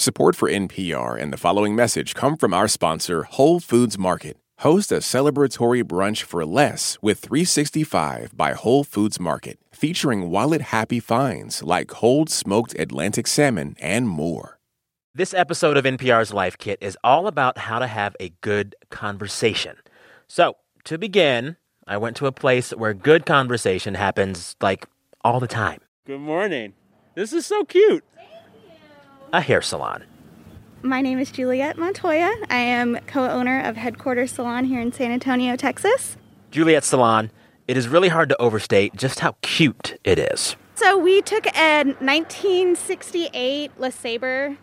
Support for NPR and the following message come from our sponsor, Whole Foods Market. Host a celebratory brunch for less with 365 by Whole Foods Market, featuring wallet happy finds like cold smoked Atlantic salmon and more. This episode of NPR's Life Kit is all about how to have a good conversation. So, to begin, I went to a place where good conversation happens like all the time. Good morning. This is so cute. A hair salon. My name is Juliet Montoya. I am co owner of Headquarters Salon here in San Antonio, Texas. Juliet Salon. It is really hard to overstate just how cute it is. So, we took a 1968 LeSabre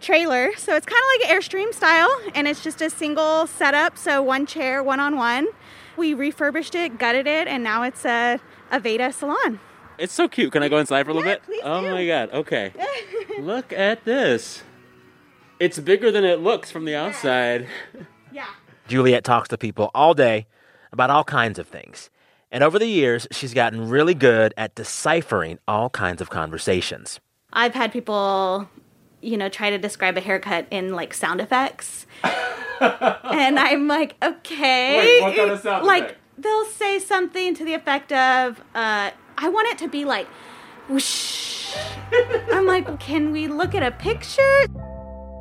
trailer. So, it's kind of like an Airstream style, and it's just a single setup. So, one chair, one on one. We refurbished it, gutted it, and now it's a Aveda salon. It's so cute. Can I go inside for a little Yeah, bit? please oh do. my god. Okay. Look at this. It's bigger than it looks from the outside. Yeah. Juliet talks to people all day about all kinds of things. And over the years, she's gotten really good at deciphering all kinds of conversations. I've had people, you know, try to describe a haircut in like sound effects. and I'm like, okay. Wait, what kind of sound Like, effect? they'll say something to the effect of, uh, I want it to be like, whoosh. I'm like, can we look at a picture?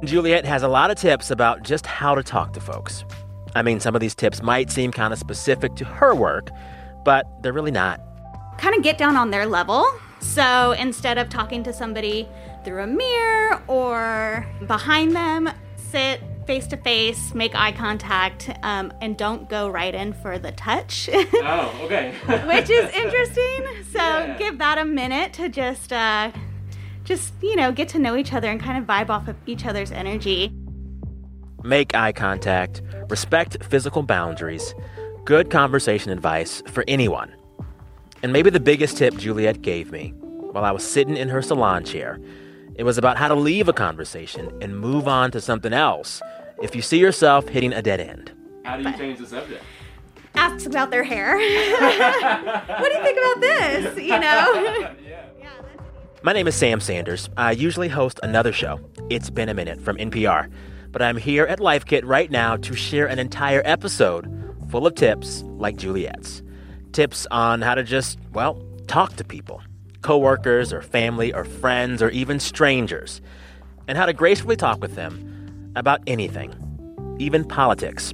Juliet has a lot of tips about just how to talk to folks. I mean, some of these tips might seem kind of specific to her work, but they're really not. Kind of get down on their level. So instead of talking to somebody through a mirror or behind them, sit face to face, make eye contact, um, and don't go right in for the touch, Oh, okay. which is interesting. So Yeah. give that a minute to just, uh, just you know, get to know each other and kind of vibe off of each other's energy. Make eye contact, respect physical boundaries, good conversation advice for anyone. And maybe the biggest tip Juliet gave me while I was sitting in her salon chair, it was about how to leave a conversation and move on to something else if you see yourself hitting a dead end. How do you change the subject? Ask about their hair. what do you think about this? You know. My name is Sam Sanders. I usually host another show, It's Been a Minute from NPR. But I'm here at Life Kit right now to share an entire episode full of tips like Juliet's. Tips on how to just, well, talk to people coworkers or family or friends or even strangers, and how to gracefully talk with them about anything, even politics.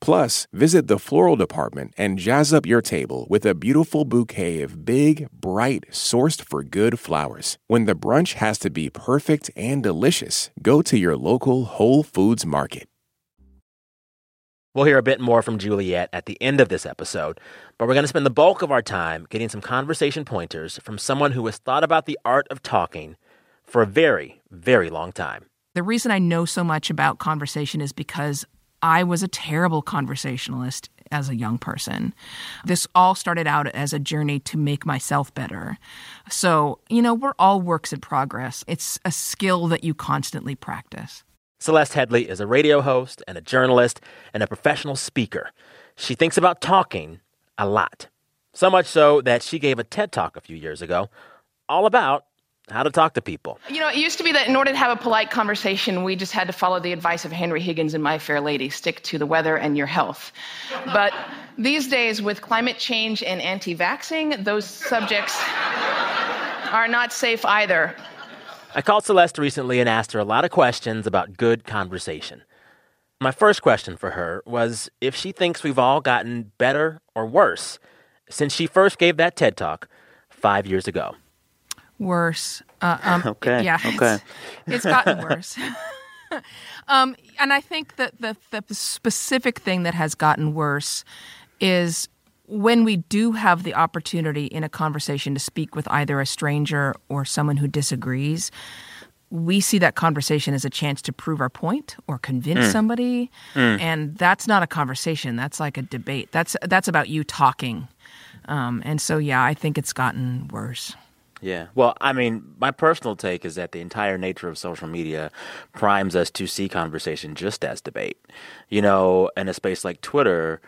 Plus, visit the floral department and jazz up your table with a beautiful bouquet of big, bright, sourced for good flowers. When the brunch has to be perfect and delicious, go to your local Whole Foods Market. We'll hear a bit more from Juliet at the end of this episode, but we're going to spend the bulk of our time getting some conversation pointers from someone who has thought about the art of talking for a very, very long time. The reason I know so much about conversation is because I was a terrible conversationalist as a young person. This all started out as a journey to make myself better. So, you know, we're all works in progress. It's a skill that you constantly practice. Celeste Headlee is a radio host and a journalist and a professional speaker. She thinks about talking a lot. So much so that she gave a TED talk a few years ago all about how to talk to people. You know, it used to be that in order to have a polite conversation, we just had to follow the advice of Henry Higgins in My Fair Lady stick to the weather and your health. But these days, with climate change and anti vaxxing, those subjects are not safe either. I called Celeste recently and asked her a lot of questions about good conversation. My first question for her was if she thinks we've all gotten better or worse since she first gave that TED talk five years ago. Worse. Uh, um, Okay, Yeah. okay. It's, it's gotten worse. um, and I think that the, the specific thing that has gotten worse is when we do have the opportunity in a conversation to speak with either a stranger or someone who disagrees, we see that conversation as a chance to prove our point or convince somebody. And that's not a conversation. That's like a debate. That's that's about you talking. Um, and so, yeah, I think it's gotten worse. Yeah. Well, I mean, my personal take is that the entire nature of social media primes us to see conversation just as debate. You know, in a space like Twitter,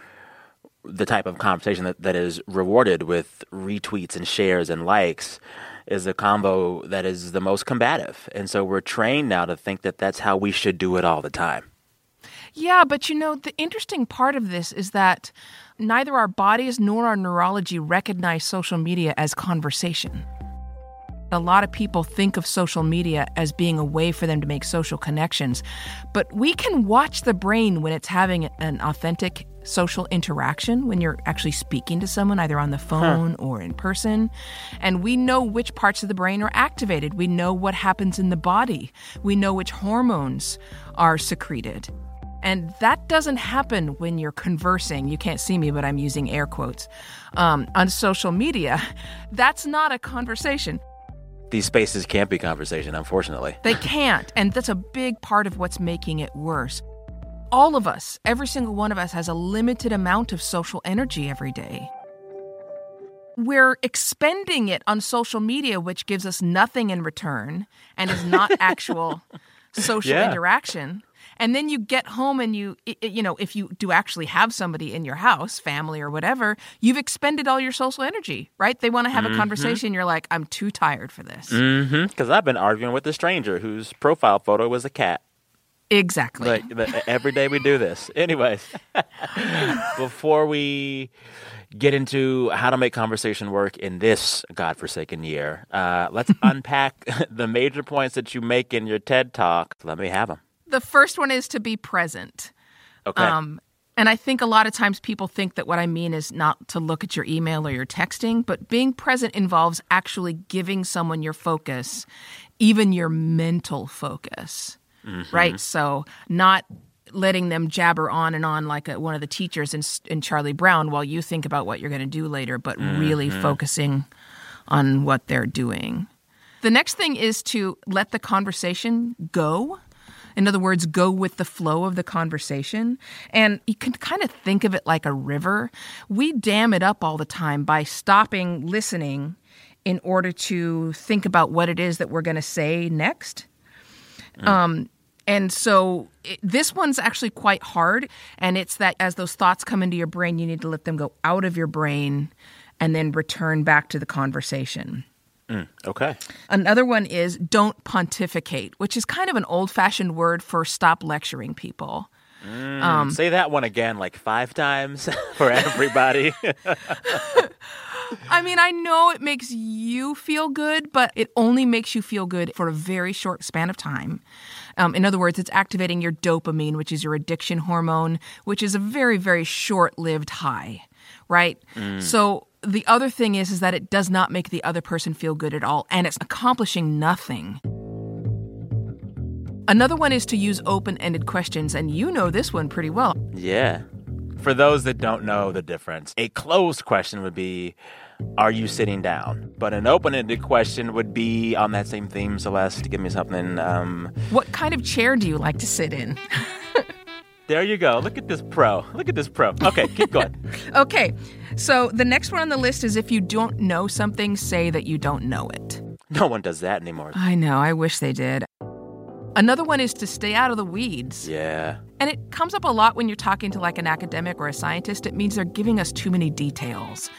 the type of conversation that, that is rewarded with retweets and shares and likes is a combo that is the most combative. And so we're trained now to think that that's how we should do it all the time. Yeah, but you know, the interesting part of this is that neither our bodies nor our neurology recognize social media as conversation. A lot of people think of social media as being a way for them to make social connections, but we can watch the brain when it's having an authentic social interaction, when you're actually speaking to someone either on the phone or in person. And we know which parts of the brain are activated. We know what happens in the body. We know which hormones are secreted. And that doesn't happen when you're conversing. You can't see me, but I'm using air quotes um, on social media. That's not a conversation. These spaces can't be conversation, unfortunately. They can't. And that's a big part of what's making it worse. All of us, every single one of us, has a limited amount of social energy every day. We're expending it on social media, which gives us nothing in return and is not actual social Yeah. interaction. And then you get home and you, you know, if you do actually have somebody in your house, family or whatever, you've expended all your social energy, right? They want to have a conversation. You're like, I'm too tired for this. Mm-hmm. Because I've been arguing with a stranger whose profile photo was a cat. Exactly. Like the, every day we do this. Anyways, before we get into how to make conversation work in this godforsaken year, uh, let's unpack the major points that you make in your TED talk. Let me have them. The first one is to be present. Okay. Um, and I think a lot of times people think that what I mean is not to look at your email or your texting, but being present involves actually giving someone your focus, even your mental focus, right? So not letting them jabber on and on like a, one of the teachers in, in Charlie Brown while you think about what you're going to do later, but really focusing on what they're doing. The next thing is to let the conversation go. In other words, go with the flow of the conversation. And you can kind of think of it like a river. We dam it up all the time by stopping listening in order to think about what it is that we're going to say next. Um, and so it, this one's actually quite hard. And it's that as those thoughts come into your brain, you need to let them go out of your brain and then return back to the conversation. Okay. Another one is don't pontificate, which is kind of an old fashioned word for stop lecturing people. Um, Say that one again like five times for everybody. I mean, I know it makes you feel good, but it only makes you feel good for a very short span of time. Um, in other words, it's activating your dopamine, which is your addiction hormone, which is a very, very short lived high, right? So the other thing is, is that it does not make the other person feel good at all, and it's accomplishing nothing. Another one is to use open ended questions, and you know this one pretty well. yeah. For those that don't know the difference, a closed question would be, Are you sitting down? But an open ended question would be on that same theme, Celeste. Give me something. Um, What kind of chair do you like to sit in? there you go. Look at this pro. Look at this pro. Okay, keep going. Okay, so the next one on the list is if you don't know something, say that you don't know it. No one does that anymore. I know, I wish they did. Another one is to stay out of the weeds. Yeah. And it comes up a lot when you're talking to like an academic or a scientist. It means they're giving us too many details.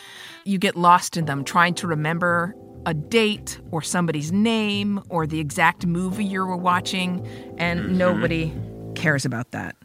You get lost in them trying to remember a date or somebody's name or the exact movie you were watching, and mm-hmm. nobody cares about that.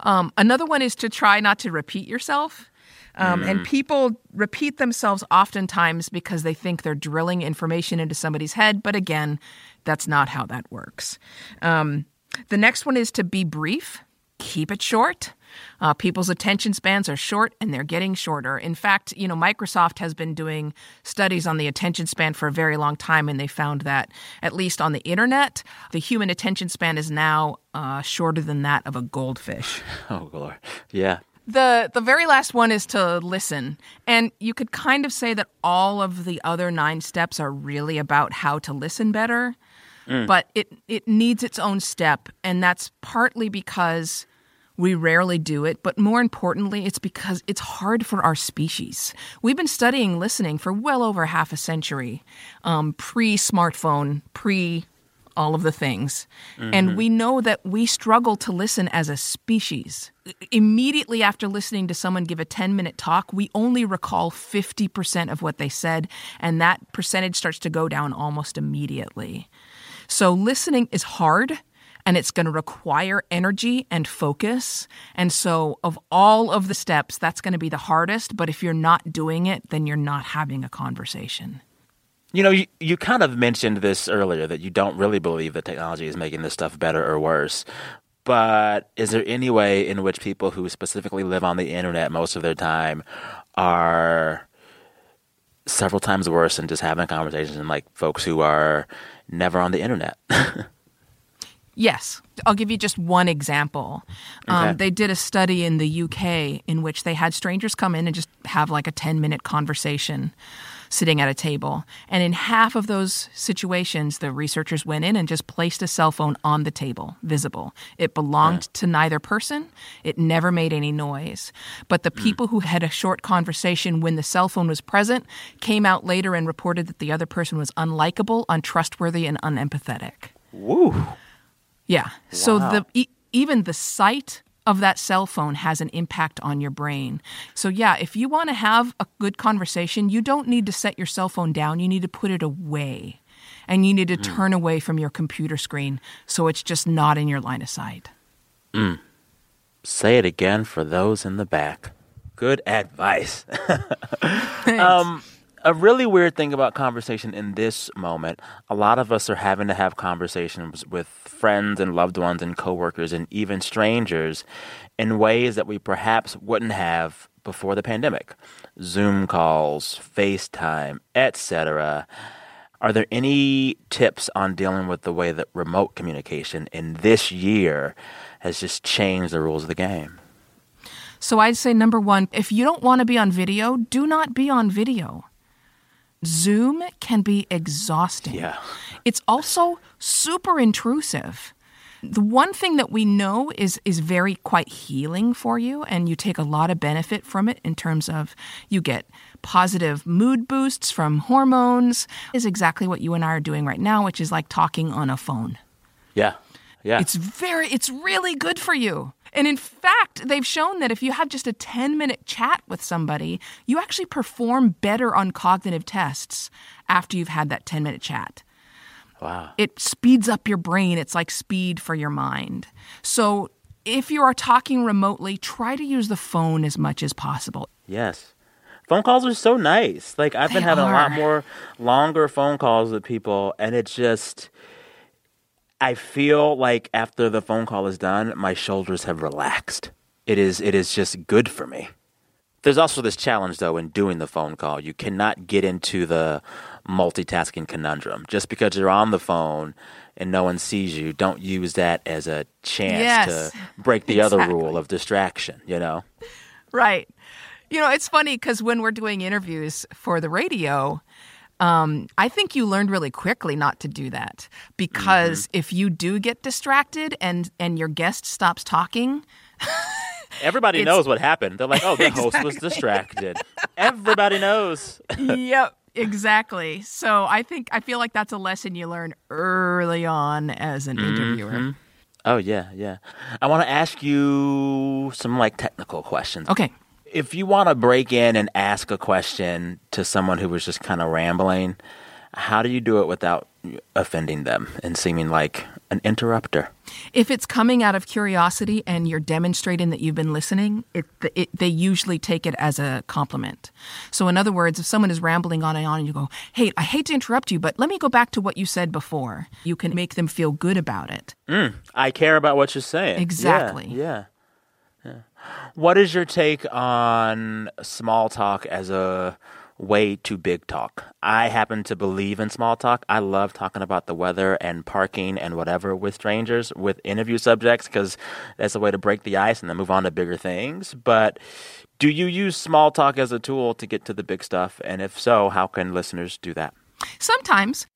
Um, another one is to try not to repeat yourself. Um, And people repeat themselves oftentimes because they think they're drilling information into somebody's head. But again, that's not how that works. Um, the next one is to be brief. keep it short. Uh, people's attention spans are short and they're getting shorter. In fact, you know, Microsoft has been doing studies on the attention span for a very long time, and they found that, at least on the internet, the human attention span is now uh, shorter than that of a goldfish. Oh, Lord. Yeah. The the very last one is to listen. And you could kind of say that all of the other 9 steps are really about how to listen better. But it it needs its own step and that's partly because we rarely do it, but more importantly, it's because it's hard for our species. We've been studying listening for well over half a century, um, pre smartphone, pre all of the things. And we know that we struggle to listen as a species. Immediately after listening to someone give a 10 minute talk, we only recall 50% of what they said, and that percentage starts to go down almost immediately. So listening is hard and it's going to require energy and focus. And so, of all of the steps, that's going to be the hardest. But if you're not doing it, then you're not having a conversation. You know, you, you kind of mentioned this earlier that you don't really believe that technology is making this stuff better or worse. But is there any way in which people who specifically live on the internet most of their time are several times worse than just having conversations like folks who are never on the internet? Yes. I'll give you just one example. Um, they did a study in the UK in which they had strangers come in and just have like a 10 minute conversation sitting at a table. And in half of those situations, the researchers went in and just placed a cell phone on the table, visible. It belonged to neither person, it never made any noise. But the people who had a short conversation when the cell phone was present came out later and reported that the other person was unlikable, untrustworthy, and unempathetic. Woo. Yeah. So the e- even the sight of that cell phone has an impact on your brain. So yeah, if you want to have a good conversation, you don't need to set your cell phone down. You need to put it away. And you need to turn away from your computer screen so it's just not in your line of sight. Say it again for those in the back. Good advice. um, a really weird thing about conversation in this moment, a lot of us are having to have conversations with friends and loved ones and coworkers and even strangers in ways that we perhaps wouldn't have before the pandemic. Zoom calls, FaceTime, etc. Are there any tips on dealing with the way that remote communication in this year has just changed the rules of the game? So I'd say number 1, if you don't want to be on video, do not be on video. Zoom can be exhausting. Yeah. It's also super intrusive. The one thing that we know is is very quite healing for you and you take a lot of benefit from it in terms of you get positive mood boosts from hormones is exactly what you and I are doing right now which is like talking on a phone. Yeah. Yeah. It's very it's really good for you. And in fact, they've shown that if you have just a 10-minute chat with somebody, you actually perform better on cognitive tests after you've had that 10-minute chat wow. it speeds up your brain. It's like speed for your mind. So if you are talking remotely, try to use the phone as much as possible. Yes. Phone calls are so nice. Like I've been They having a lot more longer phone calls with people and it just I feel like after the phone call is done, my shoulders have relaxed. It is it is just good for me. There's also this challenge though in doing the phone call. You cannot get into the multitasking conundrum. Just because you're on the phone and no one sees you, don't use that as a chance Yes. to break the other rule of distraction, you know? Right. You know, it's funny because when we're doing interviews for the radio, um, I think you learned really quickly not to do that because if you do get distracted and and your guest stops talking, Everybody knows what happened. They're like, oh, the host was distracted. Everybody knows. yep, exactly. So I think I feel like that's a lesson you learn early on as an interviewer. Oh, yeah, yeah. I want to ask you some like technical questions. Okay. If you want to break in and ask a question to someone who was just kind of rambling, how do you do it without offending them and seeming like an interrupter. If it's coming out of curiosity and you're demonstrating that you've been listening, it, it, they usually take it as a compliment. So, in other words, if someone is rambling on and on and you go, Hey, I hate to interrupt you, but let me go back to what you said before, you can make them feel good about it. Mm, I care about what you're saying. Exactly. Yeah, yeah. What is your take on small talk as a way to big talk. I happen to believe in small talk. I love talking about the weather and parking and whatever with strangers, with interview subjects, because that's a way to break the ice and then move on to bigger things. But do you use small talk as a tool to get to the big stuff? And if so, how can listeners do that? Sometimes.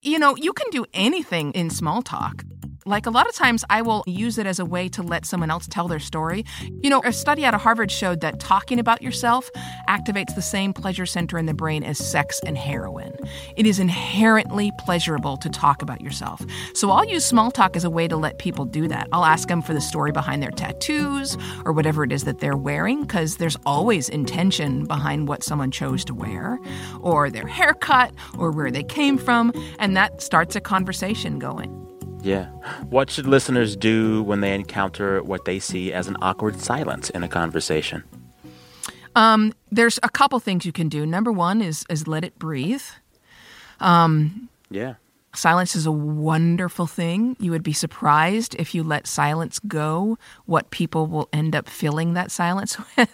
You know, you can do anything in small talk. Like a lot of times, I will use it as a way to let someone else tell their story. You know, a study out of Harvard showed that talking about yourself activates the same pleasure center in the brain as sex and heroin. It is inherently pleasurable to talk about yourself. So I'll use small talk as a way to let people do that. I'll ask them for the story behind their tattoos or whatever it is that they're wearing, because there's always intention behind what someone chose to wear, or their haircut, or where they came from, and that starts a conversation going. Yeah. What should listeners do when they encounter what they see as an awkward silence in a conversation? Um, there's a couple things you can do. Number one is is let it breathe. Um, yeah. Silence is a wonderful thing. You would be surprised if you let silence go, what people will end up filling that silence with.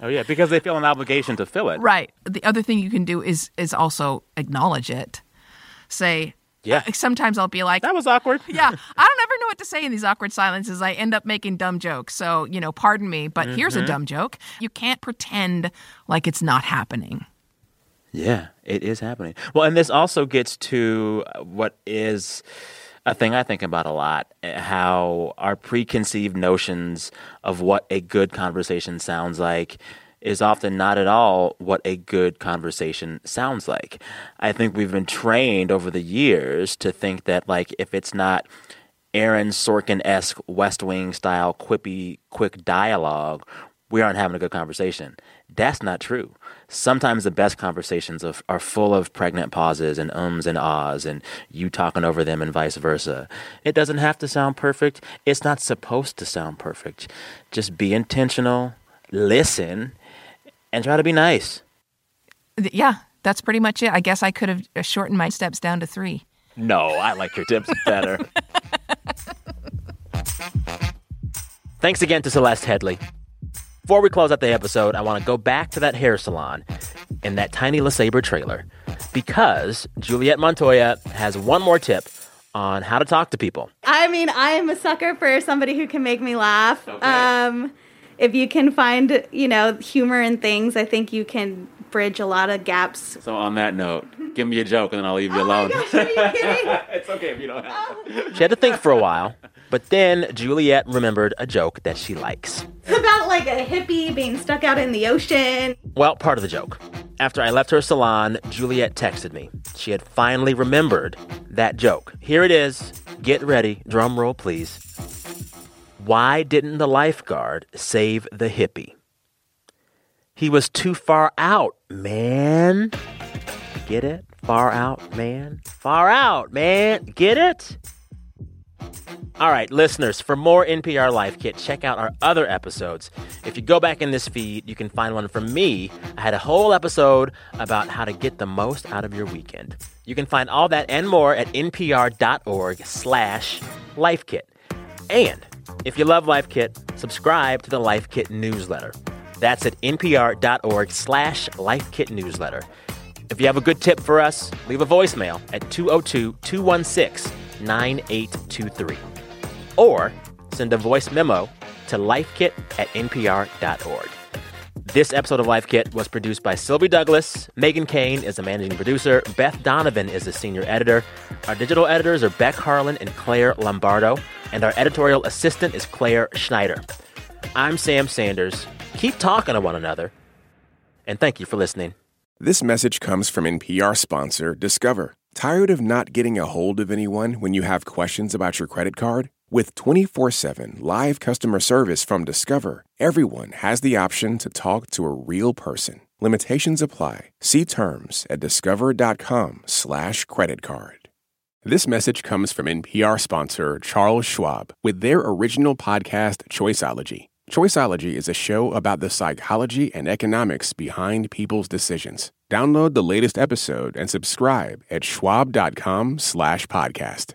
oh yeah, because they feel an obligation to fill it. Right. The other thing you can do is is also acknowledge it. Say, yeah. Sometimes I'll be like, that was awkward. yeah. I don't ever know what to say in these awkward silences. I end up making dumb jokes. So, you know, pardon me, but mm-hmm. here's a mm-hmm. dumb joke. You can't pretend like it's not happening. Yeah, it is happening. Well, and this also gets to what is a thing I think about a lot how our preconceived notions of what a good conversation sounds like is often not at all what a good conversation sounds like. I think we've been trained over the years to think that, like, if it's not Aaron Sorkin esque West Wing style quippy, quick dialogue, we aren't having a good conversation. That's not true. Sometimes the best conversations are, are full of pregnant pauses and ums and ahs and you talking over them and vice versa. It doesn't have to sound perfect. It's not supposed to sound perfect. Just be intentional, listen, and try to be nice. Yeah, that's pretty much it. I guess I could have shortened my steps down to three. No, I like your tips better. Thanks again to Celeste Headlee. Before we close out the episode, I want to go back to that hair salon in that tiny LeSabre trailer because Juliet Montoya has one more tip on how to talk to people. I mean, I am a sucker for somebody who can make me laugh. Okay. Um, if you can find, you know, humor in things, I think you can bridge a lot of gaps. So on that note, give me a joke and then I'll leave you oh alone. Gosh, are you kidding? it's okay if you don't have oh. She had to think for a while, but then Juliet remembered a joke that she likes. It's about like a hippie being stuck out in the ocean. Well, part of the joke. After I left her salon, Juliet texted me. She had finally remembered that joke. Here it is. Get ready. Drum roll, please. Why didn't the lifeguard save the hippie? He was too far out, man. Get it? Far out, man. Far out, man. Get it? All right, listeners, for more NPR Life Kit, check out our other episodes. If you go back in this feed, you can find one from me. I had a whole episode about how to get the most out of your weekend. You can find all that and more at npr.org slash lifekit. And if you love Life Kit, subscribe to the Life Kit newsletter. That's at npr.org slash lifekit newsletter. If you have a good tip for us, leave a voicemail at 202-216-9823. Or send a voice memo to lifekit at npr.org. This episode of Life Kit was produced by Sylvie Douglis. Megan Kane is the managing producer. Beth Donovan is the senior editor. Our digital editors are Beck Harlan and Claire Lombardo. And our editorial assistant is Claire Schneider. I'm Sam Sanders. Keep talking to one another. And thank you for listening. This message comes from NPR sponsor Discover. Tired of not getting a hold of anyone when you have questions about your credit card? With 24 7 live customer service from Discover, everyone has the option to talk to a real person. Limitations apply. See terms at discover.com/slash credit card. This message comes from NPR sponsor Charles Schwab with their original podcast, Choiceology. Choiceology is a show about the psychology and economics behind people's decisions. Download the latest episode and subscribe at schwab.com slash podcast.